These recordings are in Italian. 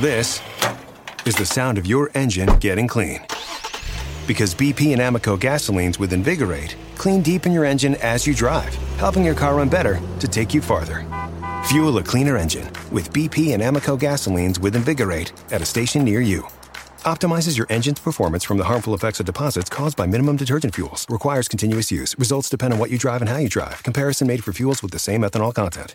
This is the sound of your engine getting clean. Because BP and Amoco gasolines with Invigorate clean deep in your engine as you drive, helping your car run better to take you farther. Fuel a cleaner engine with BP and Amoco gasolines with Invigorate at a station near you. Optimizes your engine's performance from the harmful effects of deposits caused by minimum detergent fuels. Requires continuous use. Results depend on what you drive and how you drive. Comparison made for fuels with the same ethanol content.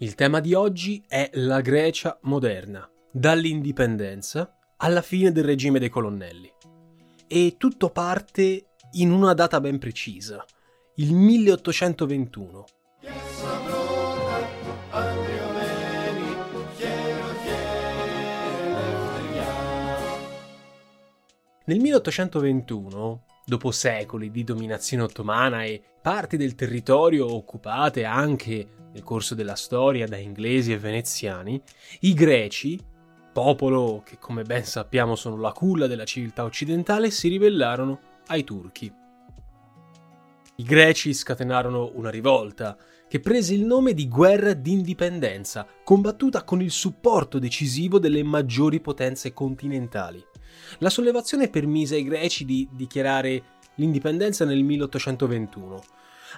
Il tema di oggi è la Grecia moderna, dall'indipendenza alla fine del regime dei colonnelli. E tutto parte in una data ben precisa, il 1821. Nel 1821, dopo secoli di dominazione ottomana e parti del territorio occupate anche nel corso della storia da inglesi e veneziani, i greci, popolo che come ben sappiamo sono la culla della civiltà occidentale, si ribellarono ai turchi. I greci scatenarono una rivolta che prese il nome di guerra d'indipendenza, combattuta con il supporto decisivo delle maggiori potenze continentali. La sollevazione permise ai greci di dichiarare l'indipendenza nel 1821,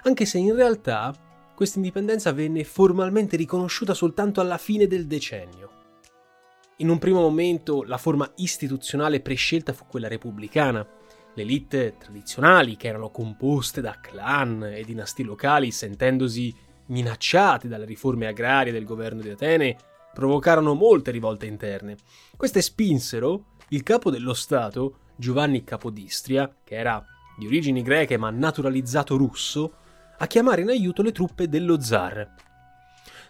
anche se in realtà questa indipendenza venne formalmente riconosciuta soltanto alla fine del decennio. In un primo momento la forma istituzionale prescelta fu quella repubblicana. Le elite tradizionali, che erano composte da clan e dinastie locali, sentendosi minacciate dalle riforme agrarie del governo di Atene, provocarono molte rivolte interne. Queste spinsero il capo dello Stato, Giovanni Capodistria, che era di origini greche ma naturalizzato russo, a chiamare in aiuto le truppe dello zar.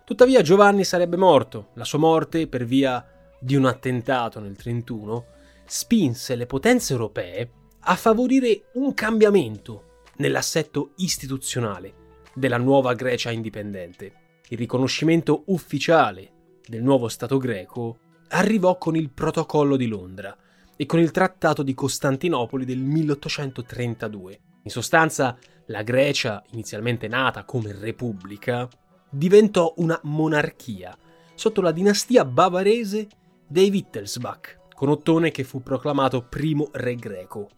Tuttavia Giovanni sarebbe morto. La sua morte, per via di un attentato nel 31, spinse le potenze europee a favorire un cambiamento nell'assetto istituzionale della nuova Grecia indipendente. Il riconoscimento ufficiale del nuovo Stato greco arrivò con il Protocollo di Londra e con il Trattato di Costantinopoli del 1832. In sostanza, la Grecia, inizialmente nata come repubblica, diventò una monarchia sotto la dinastia bavarese dei Wittelsbach, con Ottone che fu proclamato primo re greco.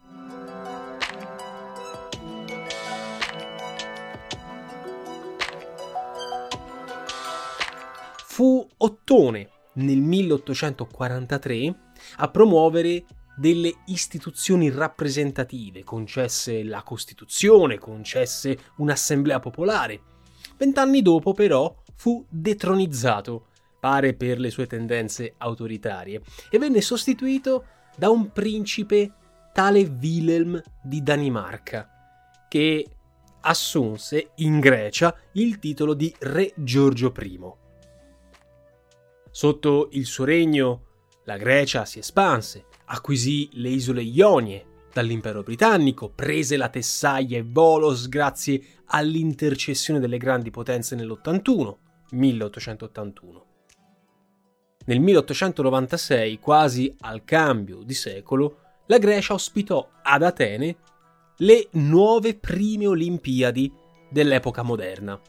Fu Ottone nel 1843 a promuovere delle istituzioni rappresentative, concesse la Costituzione, concesse un'assemblea popolare. Vent'anni dopo, però, fu detronizzato, pare per le sue tendenze autoritarie, e venne sostituito da un principe tale Wilhelm di Danimarca, che assunse in Grecia il titolo di Re Giorgio I. Sotto il suo regno la Grecia si espanse, acquisì le isole Ionie dall'impero britannico, prese la Tessaglia e Volos grazie all'intercessione delle grandi potenze nell'81, 1881. Nel 1896, quasi al cambio di secolo, la Grecia ospitò ad Atene le nuove prime Olimpiadi dell'epoca moderna.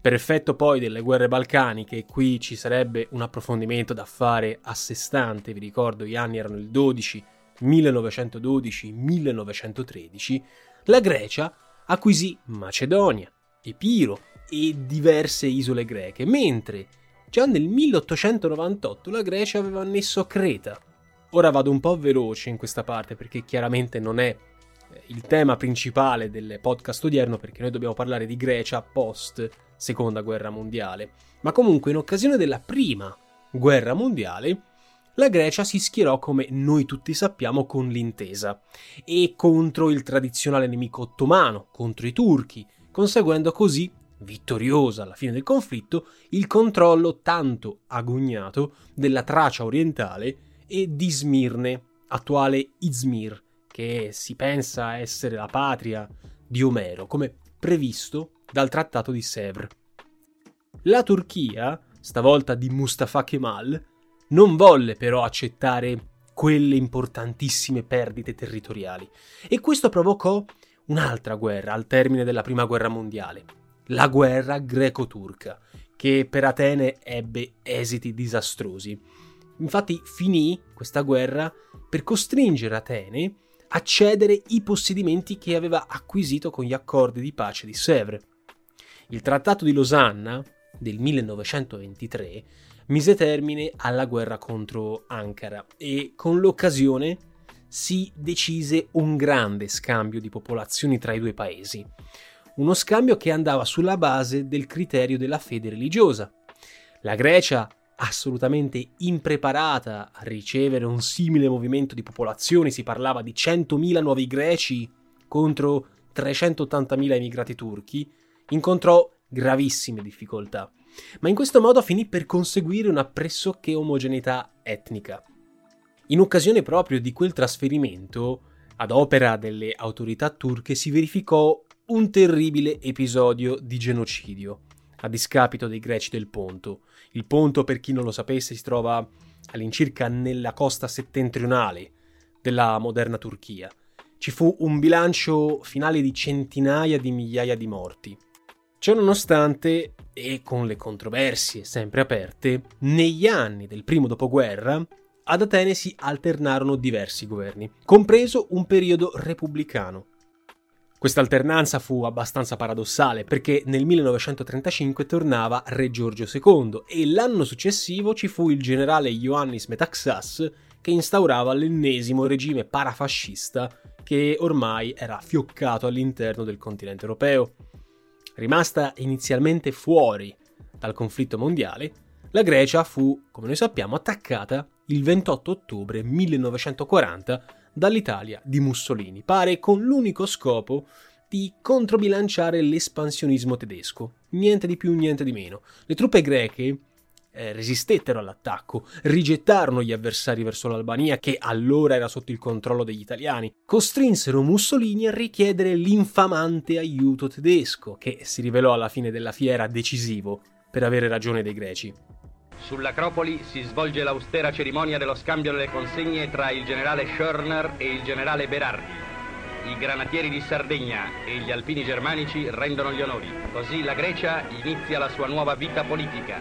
Per effetto poi delle guerre balcaniche, qui ci sarebbe un approfondimento da fare a sé stante, vi ricordo gli anni erano il 12, 1912, 1913, la Grecia acquisì Macedonia, Epiro e diverse isole greche, mentre già nel 1898 la Grecia aveva annesso Creta. Ora vado un po' veloce in questa parte perché chiaramente non è il tema principale del podcast odierno perché noi dobbiamo parlare di Grecia post seconda guerra mondiale, ma comunque in occasione della prima guerra mondiale la Grecia si schierò come noi tutti sappiamo con l'intesa e contro il tradizionale nemico ottomano, contro i turchi, conseguendo così vittoriosa alla fine del conflitto, il controllo tanto agognato della Tracia orientale e di Smirne, attuale Izmir, che si pensa essere la patria di Omero, come previsto dal Trattato di Sèvres. La Turchia, stavolta di Mustafa Kemal, non volle però accettare quelle importantissime perdite territoriali e questo provocò un'altra guerra al termine della Prima Guerra Mondiale, la guerra greco-turca, che per Atene ebbe esiti disastrosi. Infatti finì questa guerra per costringere Atene a cedere i possedimenti che aveva acquisito con gli accordi di pace di Sèvres. Il Trattato di Losanna del 1923 mise termine alla guerra contro Ankara e con l'occasione si decise un grande scambio di popolazioni tra i due paesi. Uno scambio che andava sulla base del criterio della fede religiosa. La Grecia, assolutamente impreparata a ricevere un simile movimento di popolazioni, si parlava di 100.000 nuovi greci contro 380.000 emigrati turchi, incontrò gravissime difficoltà ma in questo modo finì per conseguire una pressoché omogeneità etnica. In occasione proprio di quel trasferimento, ad opera delle autorità turche, si verificò un terribile episodio di genocidio, a discapito dei greci del Ponto. Il Ponto, per chi non lo sapesse, si trova all'incirca nella costa settentrionale della moderna Turchia. Ci fu un bilancio finale di centinaia di migliaia di morti. Ciononostante, e con le controversie sempre aperte, negli anni del primo dopoguerra ad Atene si alternarono diversi governi, compreso un periodo repubblicano. Questa alternanza fu abbastanza paradossale perché nel 1935 tornava Re Giorgio II e l'anno successivo ci fu il generale Ioannis Metaxas che instaurava l'ennesimo regime parafascista che ormai era fioccato all'interno del continente europeo. Rimasta inizialmente fuori dal conflitto mondiale, la Grecia fu, come noi sappiamo, attaccata il 28 ottobre 1940 dall'Italia di Mussolini, pare con l'unico scopo di controbilanciare l'espansionismo tedesco. Niente di più, niente di meno. Le truppe greche eh, resistettero all'attacco, rigettarono gli avversari verso l'Albania, che allora era sotto il controllo degli italiani, costrinsero Mussolini a richiedere l'infamante aiuto tedesco, che si rivelò alla fine della fiera decisivo per avere ragione dei greci. Sull'Acropoli si svolge l'austera cerimonia dello scambio delle consegne tra il generale Schörner e il generale Berardi. I granatieri di Sardegna e gli alpini germanici rendono gli onori. Così la Grecia inizia la sua nuova vita politica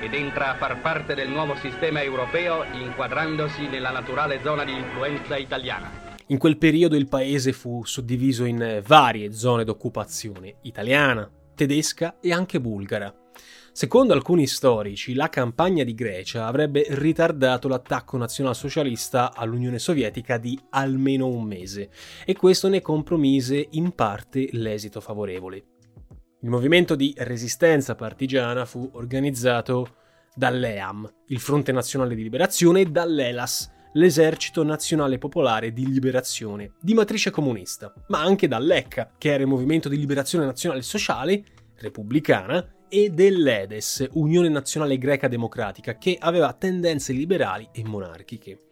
ed entra a far parte del nuovo sistema europeo inquadrandosi nella naturale zona di influenza italiana. In quel periodo il paese fu suddiviso in varie zone d'occupazione, italiana, tedesca e anche bulgara. Secondo alcuni storici, la campagna di Grecia avrebbe ritardato l'attacco nazionalsocialista all'Unione Sovietica di almeno un mese e questo ne compromise in parte l'esito favorevole. Il movimento di resistenza partigiana fu organizzato dall'EAM, il Fronte Nazionale di Liberazione, e dall'ELAS, l'Esercito Nazionale Popolare di Liberazione, di matrice comunista, ma anche dall'ECCA, che era il Movimento di Liberazione Nazionale Sociale, repubblicana, e dell'EDES, Unione Nazionale Greca Democratica, che aveva tendenze liberali e monarchiche.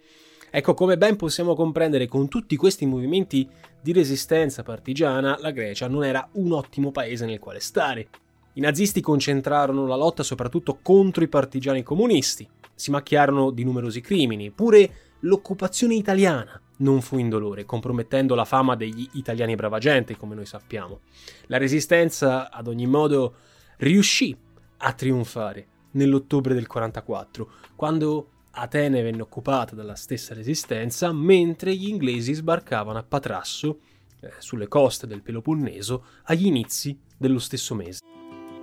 Ecco, come ben possiamo comprendere, con tutti questi movimenti di resistenza partigiana, la Grecia non era un ottimo paese nel quale stare. I nazisti concentrarono la lotta soprattutto contro i partigiani comunisti, si macchiarono di numerosi crimini, pure l'occupazione italiana non fu indolore, compromettendo la fama degli italiani brava gente, come noi sappiamo. La resistenza, ad ogni modo, riuscì a trionfare nell'ottobre del 44, quando Atene venne occupata dalla stessa resistenza, mentre gli inglesi sbarcavano a Patrasso, eh, sulle coste del Peloponneso, agli inizi dello stesso mese.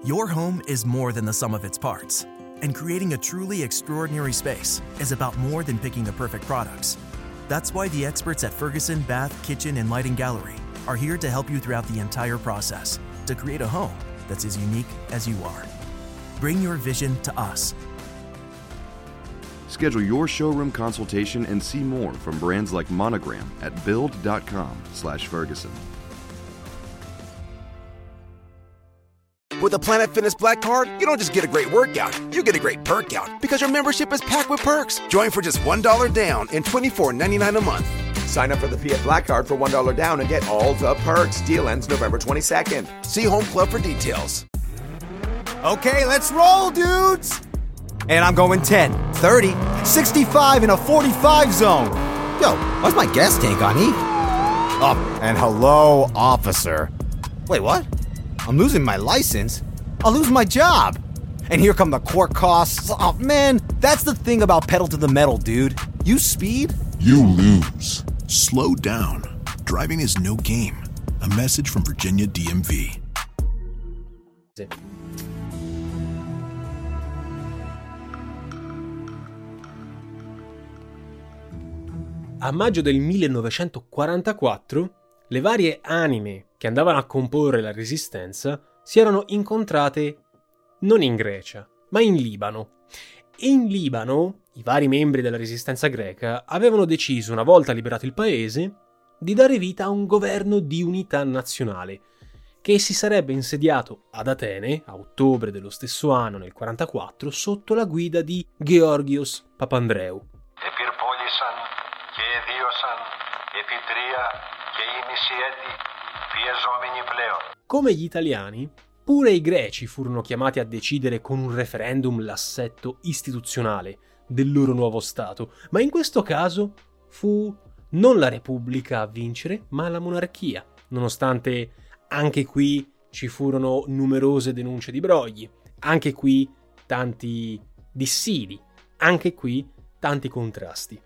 Your home is more than the sum of its parts, and creating a truly extraordinary space is about more than picking the perfect products. That's why the experts at Ferguson Bath, Kitchen, and Lighting Gallery are here to help you throughout the entire process to create a home that's as unique as you are. Bring your vision to us Schedule your showroom consultation and see more from brands like Monogram at build.com/ferguson. With a Planet Fitness Black Card, you don't just get a great workout, you get a great perk out because your membership is packed with perks. Join for just $1 down and $24.99 a month. Sign up for the Fiat Black Card for $1 down and get all the perks. Deal ends November 22nd. See Home Club for details. Okay, let's roll, dudes! And I'm going 10, 30, 65 in a 45 zone. Yo, why's my gas tank on E? Oh, and hello, officer. Wait, what? I'm losing my license? I'll lose my job. And here come the court costs. Oh, man, that's the thing about pedal to the metal, dude. You speed, you lose. Slow down. Driving is no game. A message from Virginia DMV. A maggio del 1944 le varie anime che andavano a comporre la resistenza si erano incontrate non in Grecia, ma in Libano. E in Libano i vari membri della resistenza greca avevano deciso, una volta liberato il paese, di dare vita a un governo di unità nazionale, che si sarebbe insediato ad Atene a ottobre dello stesso anno, nel 1944, sotto la guida di Georgios Papandreou. Come gli italiani, pure i greci furono chiamati a decidere con un referendum l'assetto istituzionale del loro nuovo Stato, ma in questo caso fu non la Repubblica a vincere, ma la monarchia, nonostante anche qui ci furono numerose denunce di brogli, anche qui tanti dissidi, anche qui tanti contrasti.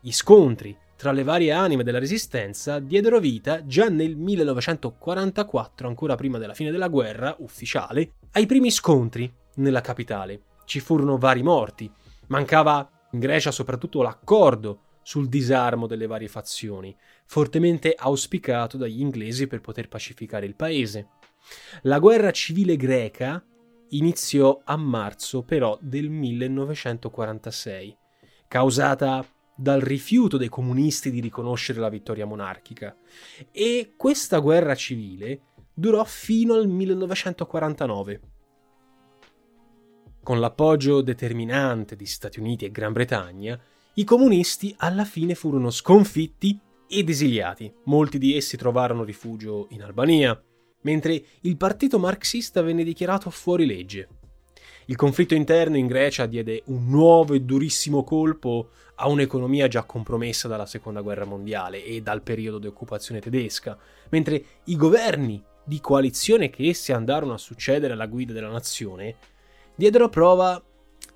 Gli scontri tra le varie anime della resistenza diedero vita già nel 1944, ancora prima della fine della guerra ufficiale, ai primi scontri nella capitale. Ci furono vari morti, mancava in Grecia soprattutto l'accordo sul disarmo delle varie fazioni, fortemente auspicato dagli inglesi per poter pacificare il paese. La guerra civile greca iniziò a marzo però del 1946, causata dal rifiuto dei comunisti di riconoscere la vittoria monarchica. E questa guerra civile durò fino al 1949. Con l'appoggio determinante di Stati Uniti e Gran Bretagna, i comunisti alla fine furono sconfitti ed esiliati. Molti di essi trovarono rifugio in Albania, mentre il partito marxista venne dichiarato fuori legge. Il conflitto interno in Grecia diede un nuovo e durissimo colpo a un'economia già compromessa dalla seconda guerra mondiale e dal periodo di occupazione tedesca, mentre i governi di coalizione che essi andarono a succedere alla guida della nazione diedero prova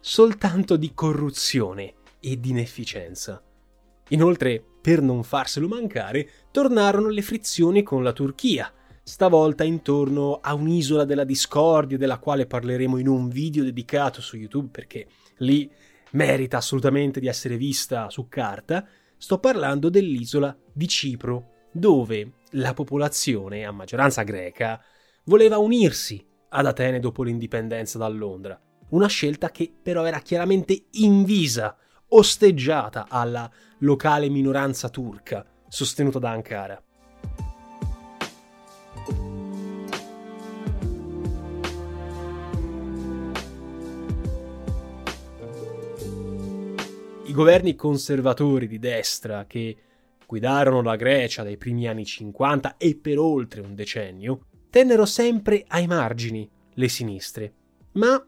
soltanto di corruzione e di inefficienza. Inoltre, per non farselo mancare, tornarono le frizioni con la Turchia, stavolta intorno a un'isola della discordia della quale parleremo in un video dedicato su YouTube perché lì merita assolutamente di essere vista su carta. Sto parlando dell'isola di Cipro, dove la popolazione, a maggioranza greca, voleva unirsi ad Atene dopo l'indipendenza da Londra. Una scelta che però era chiaramente invisa, osteggiata alla locale minoranza turca, sostenuta da Ankara. Governi conservatori di destra che guidarono la Grecia dai primi anni 50 e per oltre un decennio, tennero sempre ai margini le sinistre, ma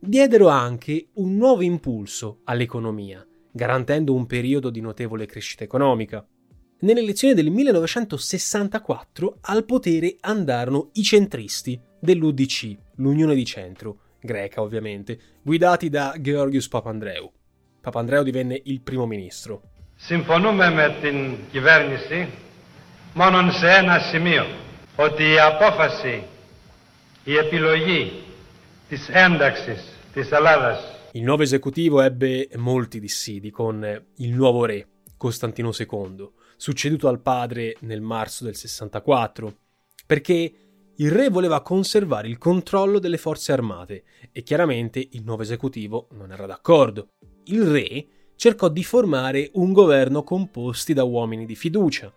diedero anche un nuovo impulso all'economia, garantendo un periodo di notevole crescita economica. Nelle elezioni del 1964 al potere andarono i centristi dell'UDC, l'Unione di Centro, greca ovviamente, guidati da Georgios Papandreou. Papandreou divenne il primo ministro. Συμφωνούμε με την κυβέρνηση μόνον σε ένα σημείο, ότι η απόφαση, η επιλογή της ένταξης της Ελλάδας Il nuovo esecutivo ebbe molti dissidi con il nuovo re, Costantino II, succeduto al padre nel marzo del 64, perché il re voleva conservare il controllo delle forze armate e chiaramente il nuovo esecutivo non era d'accordo il re cercò di formare un governo composti da uomini di fiducia,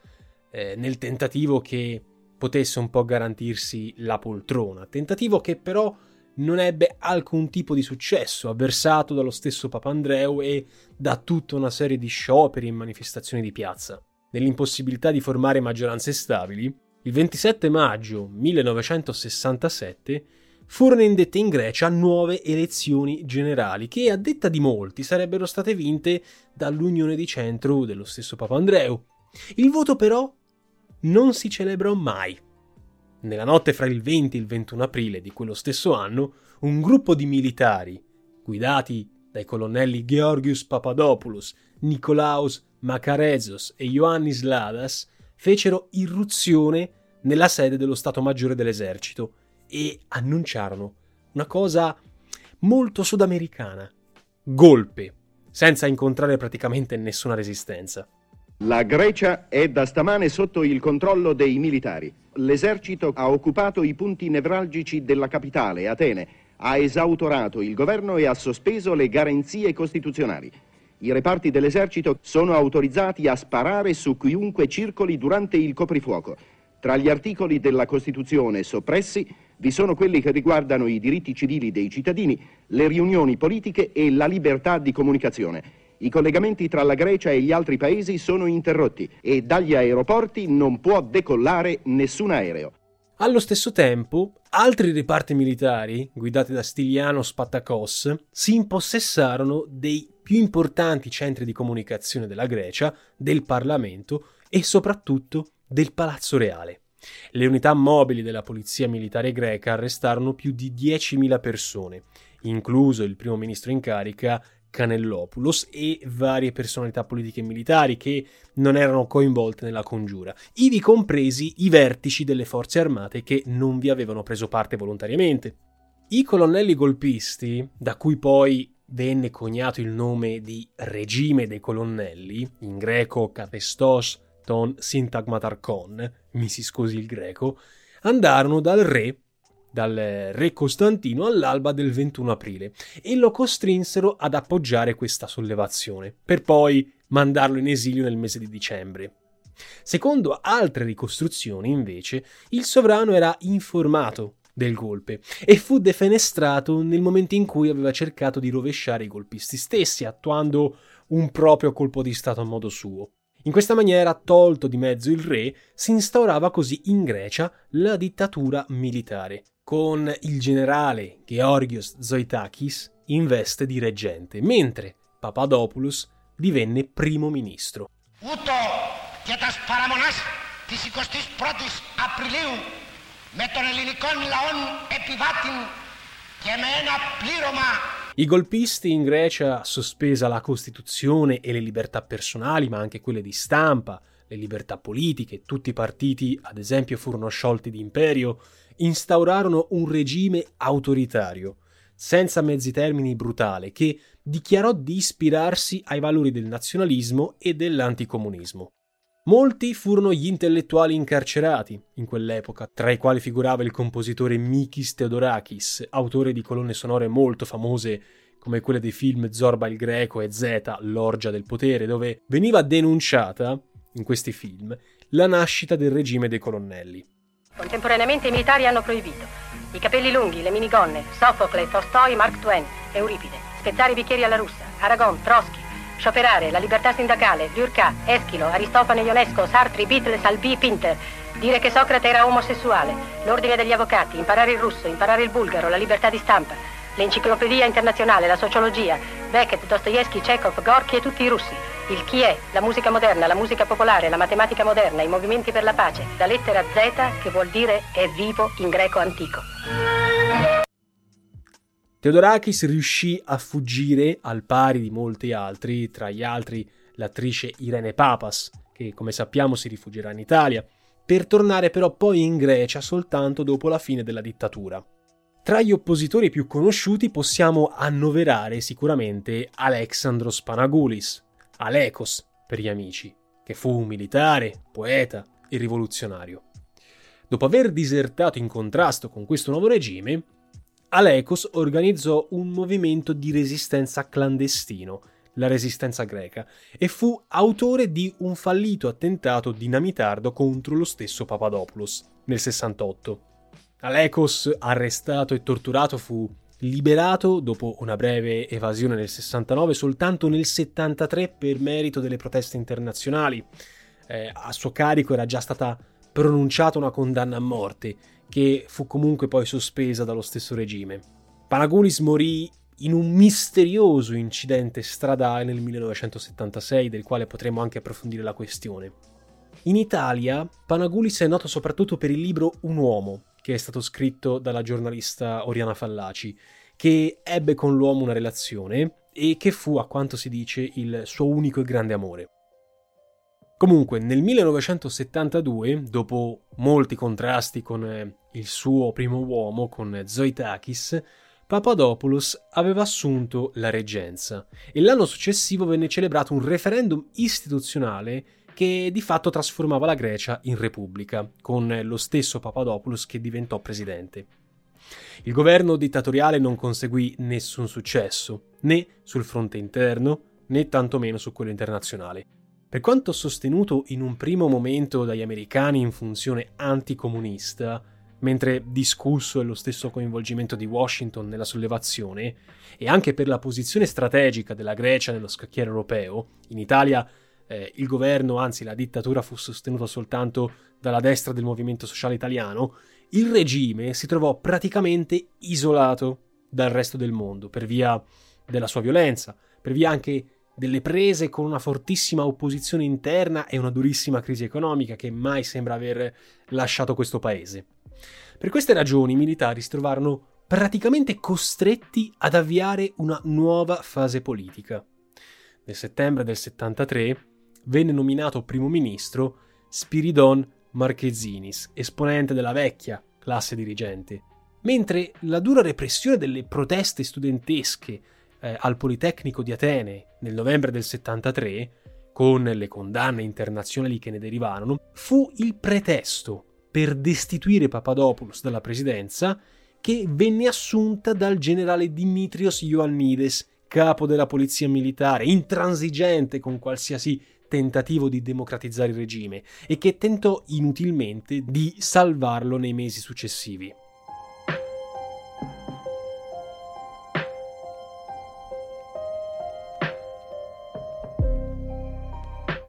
eh, nel tentativo che potesse un po' garantirsi la poltrona, tentativo che però non ebbe alcun tipo di successo, avversato dallo stesso Papandreou e da tutta una serie di scioperi e manifestazioni di piazza. Nell'impossibilità di formare maggioranze stabili, il 27 maggio 1967 furono indette in Grecia nuove elezioni generali che, a detta di molti, sarebbero state vinte dall'Unione di Centro dello stesso Papandreou. Il voto però non si celebrò mai. Nella notte fra il 20 e il 21 aprile di quello stesso anno, un gruppo di militari, guidati dai colonnelli Georgius Papadopoulos, Nikolaos Makarezos e Ioannis Ladas, fecero irruzione nella sede dello Stato Maggiore dell'esercito e annunciarono una cosa molto sudamericana. Golpe, senza incontrare praticamente nessuna resistenza. La Grecia è da stamane sotto il controllo dei militari. L'esercito ha occupato i punti nevralgici della capitale, Atene, ha esautorato il governo e ha sospeso le garanzie costituzionali. I reparti dell'esercito sono autorizzati a sparare su chiunque circoli durante il coprifuoco. Tra gli articoli della Costituzione soppressi vi sono quelli che riguardano i diritti civili dei cittadini, le riunioni politiche e la libertà di comunicazione. I collegamenti tra la Grecia e gli altri paesi sono interrotti e dagli aeroporti non può decollare nessun aereo. Allo stesso tempo, altri reparti militari, guidati da Stiliano Spartakos, si impossessarono dei più importanti centri di comunicazione della Grecia, del Parlamento e soprattutto del Palazzo Reale. Le unità mobili della polizia militare greca arrestarono più di 10.000 persone, incluso il primo ministro in carica Canellopoulos e varie personalità politiche e militari che non erano coinvolte nella congiura, ivi compresi i vertici delle forze armate che non vi avevano preso parte volontariamente. I colonnelli golpisti, da cui poi venne coniato il nome di Regime dei Colonnelli, in greco Kathestos ton Sintagmatarchon, mi si scusi il greco, andarono dal re, dal re Costantino all'alba del 21 aprile e lo costrinsero ad appoggiare questa sollevazione, per poi mandarlo in esilio nel mese di dicembre. Secondo altre ricostruzioni, invece, il sovrano era informato del golpe e fu defenestrato nel momento in cui aveva cercato di rovesciare i golpisti stessi, attuando un proprio colpo di Stato a modo suo. In questa maniera, tolto di mezzo il re, si instaurava così in Grecia la dittatura militare, con il generale Georgios Zoitakis in veste di reggente, mentre Papadopoulos divenne primo ministro. Ούτω και τα παραμονάς της 21ης Απριλίου με τον ελληνικών λαών επιβάτην και με ένα πλήρωμα i golpisti in Grecia, sospesa la Costituzione e le libertà personali, ma anche quelle di stampa, le libertà politiche, tutti i partiti, ad esempio, furono sciolti d'imperio, instaurarono un regime autoritario, senza mezzi termini brutale, che dichiarò di ispirarsi ai valori del nazionalismo e dell'anticomunismo. Molti furono gli intellettuali incarcerati in quell'epoca, tra i quali figurava il compositore Mikis Theodorakis, autore di colonne sonore molto famose come quelle dei film Zorba il Greco e Zeta, l'orgia del potere, dove veniva denunciata, in questi film, la nascita del regime dei colonnelli. Contemporaneamente i militari hanno proibito i capelli lunghi, le minigonne, Sofocle, Tolstoi, Mark Twain, Euripide, spezzare i bicchieri alla russa, Aragon, Trotsky, Scioperare, la libertà sindacale, Durkheim, Eschilo, Aristofane Ionesco, Sartre, Beatles, Albi, Pinter. Dire che Socrate era omosessuale, l'ordine degli avvocati, imparare il russo, imparare il bulgaro, la libertà di stampa, l'enciclopedia internazionale, la sociologia, Beckett, Dostoevsky, Chekhov, Gorky e tutti i russi. Il chi è, la musica moderna, la musica popolare, la matematica moderna, i movimenti per la pace, la lettera Z che vuol dire è vivo in greco antico. Theodorakis riuscì a fuggire al pari di molti altri, tra gli altri l'attrice Irene Papas, che come sappiamo si rifugierà in Italia, per tornare però poi in Grecia soltanto dopo la fine della dittatura. Tra gli oppositori più conosciuti possiamo annoverare sicuramente Alexandros Panagoulis, Alekos per gli amici, che fu un militare, poeta e rivoluzionario. Dopo aver disertato in contrasto con questo nuovo regime, Alekos organizzò un movimento di resistenza clandestino, la resistenza greca e fu autore di un fallito attentato dinamitardo contro lo stesso Papadopoulos nel 68. Alekos, arrestato e torturato, fu liberato dopo una breve evasione nel 69 soltanto nel 73 per merito delle proteste internazionali. Eh, a suo carico era già stata pronunciata una condanna a morte che fu comunque poi sospesa dallo stesso regime. Panagoulis morì in un misterioso incidente stradale nel 1976, del quale potremo anche approfondire la questione. In Italia, Panagoulis è noto soprattutto per il libro Un uomo, che è stato scritto dalla giornalista Oriana Fallaci, che ebbe con l'uomo una relazione e che fu, a quanto si dice, il suo unico e grande amore. Comunque, nel 1972, dopo molti contrasti con eh, il suo primo uomo, con Zoitakis, Papadopoulos aveva assunto la reggenza e l'anno successivo venne celebrato un referendum istituzionale che di fatto trasformava la Grecia in repubblica, con lo stesso Papadopoulos che diventò presidente. Il governo dittatoriale non conseguì nessun successo, né sul fronte interno, né tantomeno su quello internazionale. Per quanto sostenuto in un primo momento dagli americani in funzione anticomunista, mentre discusso è lo stesso coinvolgimento di Washington nella sollevazione, e anche per la posizione strategica della Grecia nello scacchiere europeo, in Italia eh, il governo, anzi la dittatura fu sostenuta soltanto dalla destra del movimento sociale italiano, il regime si trovò praticamente isolato dal resto del mondo per via della sua violenza, per via anche delle prese con una fortissima opposizione interna e una durissima crisi economica che mai sembra aver lasciato questo paese. Per queste ragioni i militari si trovarono praticamente costretti ad avviare una nuova fase politica. Nel settembre del 73 venne nominato primo ministro Spiridon Marchezinis, esponente della vecchia classe dirigente, mentre la dura repressione delle proteste studentesche eh, al Politecnico di Atene nel novembre del 73, con le condanne internazionali che ne derivarono, fu il pretesto per destituire Papadopoulos dalla presidenza che venne assunta dal generale Dimitrios Ioannides, capo della polizia militare, intransigente con qualsiasi tentativo di democratizzare il regime e che tentò inutilmente di salvarlo nei mesi successivi.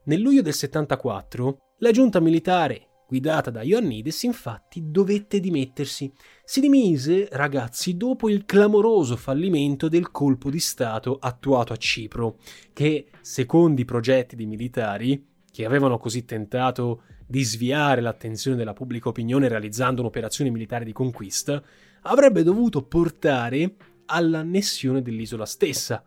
Nel luglio del 74 la giunta militare guidata da Ioannidis, infatti dovette dimettersi. Si dimise, ragazzi, dopo il clamoroso fallimento del colpo di Stato attuato a Cipro, che, secondo i progetti dei militari, che avevano così tentato di sviare l'attenzione della pubblica opinione realizzando un'operazione militare di conquista, avrebbe dovuto portare all'annessione dell'isola stessa.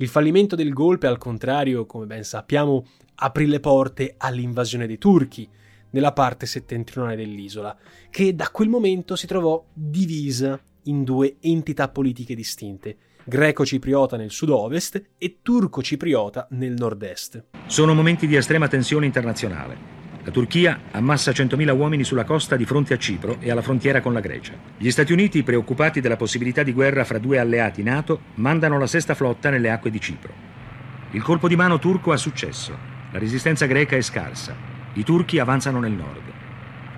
Il fallimento del golpe, al contrario, come ben sappiamo, aprì le porte all'invasione dei turchi, nella parte settentrionale dell'isola, che da quel momento si trovò divisa in due entità politiche distinte, greco-cipriota nel sud-ovest e turco-cipriota nel nord-est. Sono momenti di estrema tensione internazionale. La Turchia ammassa 100.000 uomini sulla costa di fronte a Cipro e alla frontiera con la Grecia. Gli Stati Uniti, preoccupati della possibilità di guerra fra due alleati NATO, mandano la sesta flotta nelle acque di Cipro. Il colpo di mano turco ha successo. La resistenza greca è scarsa. I turchi avanzano nel nord.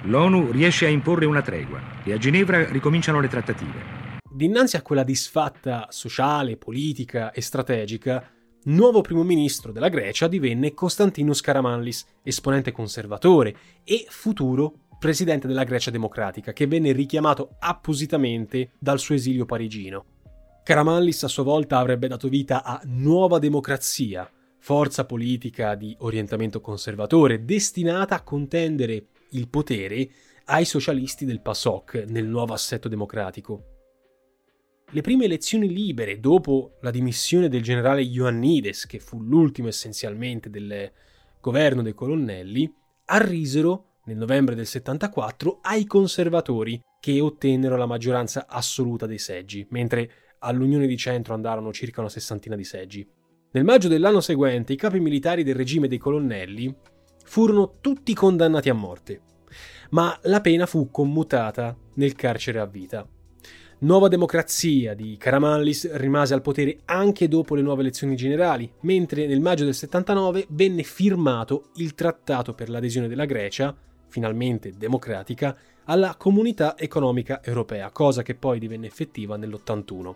L'ONU riesce a imporre una tregua e a Ginevra ricominciano le trattative. Dinanzi a quella disfatta sociale, politica e strategica, nuovo primo ministro della Grecia divenne Konstantinos Karamanlis, esponente conservatore e futuro presidente della Grecia democratica, che venne richiamato appositamente dal suo esilio parigino. Karamanlis a sua volta avrebbe dato vita a Nuova Democrazia, forza politica di orientamento conservatore destinata a contendere il potere ai socialisti del PASOK nel nuovo assetto democratico. Le prime elezioni libere dopo la dimissione del generale Ioannides, che fu l'ultimo essenzialmente del governo dei colonnelli, arrisero nel novembre del 74 ai conservatori che ottennero la maggioranza assoluta dei seggi, mentre all'Unione di Centro andarono circa una sessantina di seggi. Nel maggio dell'anno seguente i capi militari del regime dei colonnelli furono tutti condannati a morte, ma la pena fu commutata nel carcere a vita. Nuova Democrazia di Karamanlis rimase al potere anche dopo le nuove elezioni generali, mentre nel maggio del 79 venne firmato il trattato per l'adesione della Grecia, finalmente democratica, alla Comunità Economica Europea, cosa che poi divenne effettiva nell'81.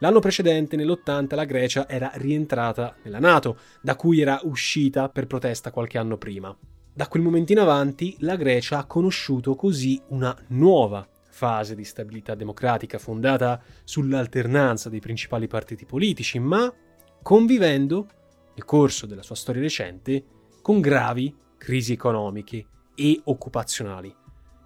L'anno precedente, nell'80, la Grecia era rientrata nella Nato, da cui era uscita per protesta qualche anno prima. Da quel momento in avanti, la Grecia ha conosciuto così una nuova fase di stabilità democratica fondata sull'alternanza dei principali partiti politici, ma convivendo, nel corso della sua storia recente, con gravi crisi economiche e occupazionali.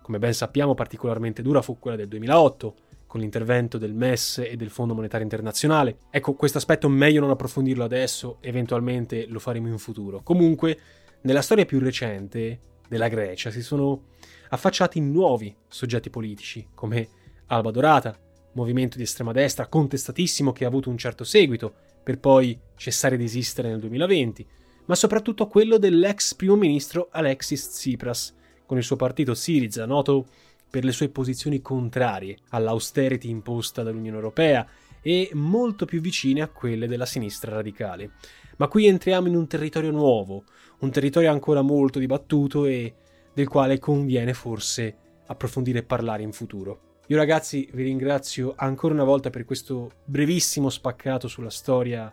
Come ben sappiamo, particolarmente dura fu quella del 2008, con l'intervento del MES e del Fondo Monetario Internazionale. Ecco, questo aspetto meglio non approfondirlo adesso, eventualmente lo faremo in futuro. Comunque, nella storia più recente della Grecia si sono affacciati nuovi soggetti politici, come Alba Dorata, movimento di estrema destra contestatissimo che ha avuto un certo seguito, per poi cessare di esistere nel 2020, ma soprattutto quello dell'ex primo ministro Alexis Tsipras, con il suo partito Syriza, noto per le sue posizioni contrarie all'austerity imposta dall'Unione Europea e molto più vicine a quelle della sinistra radicale. Ma qui entriamo in un territorio nuovo, un territorio ancora molto dibattuto e del quale conviene forse approfondire e parlare in futuro. Io ragazzi vi ringrazio ancora una volta per questo brevissimo spaccato sulla storia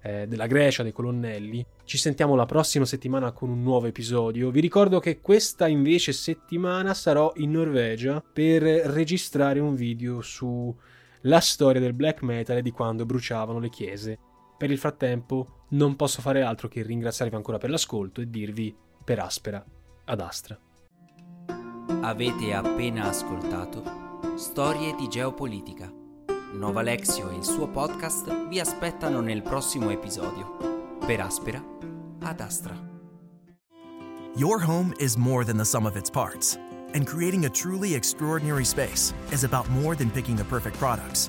eh, della Grecia, dei colonnelli. Ci sentiamo la prossima settimana con un nuovo episodio. Vi ricordo che questa invece settimana sarò in Norvegia per registrare un video sulla storia del black metal e di quando bruciavano le chiese. Per il frattempo non posso fare altro che ringraziarvi ancora per l'ascolto e dirvi per aspera ad astra. Avete appena ascoltato Storie di geopolitica Nova Lexio e il suo podcast vi aspettano nel prossimo episodio. Per Aspera ad Astra. Your home is more than the sum of its parts, and creating a truly extraordinary space is about more than picking the perfect products.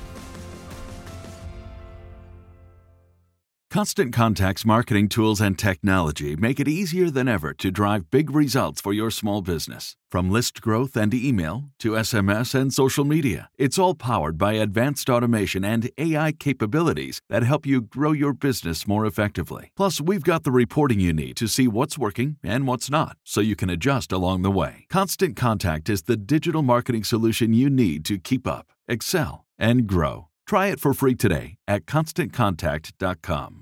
Constant Contact's marketing tools and technology make it easier than ever to drive big results for your small business. From list growth and email to SMS and social media, it's all powered by advanced automation and AI capabilities that help you grow your business more effectively. Plus, we've got the reporting you need to see what's working and what's not, so you can adjust along the way. Constant Contact is the digital marketing solution you need to keep up, excel, and grow. Try it for free today at constantcontact.com.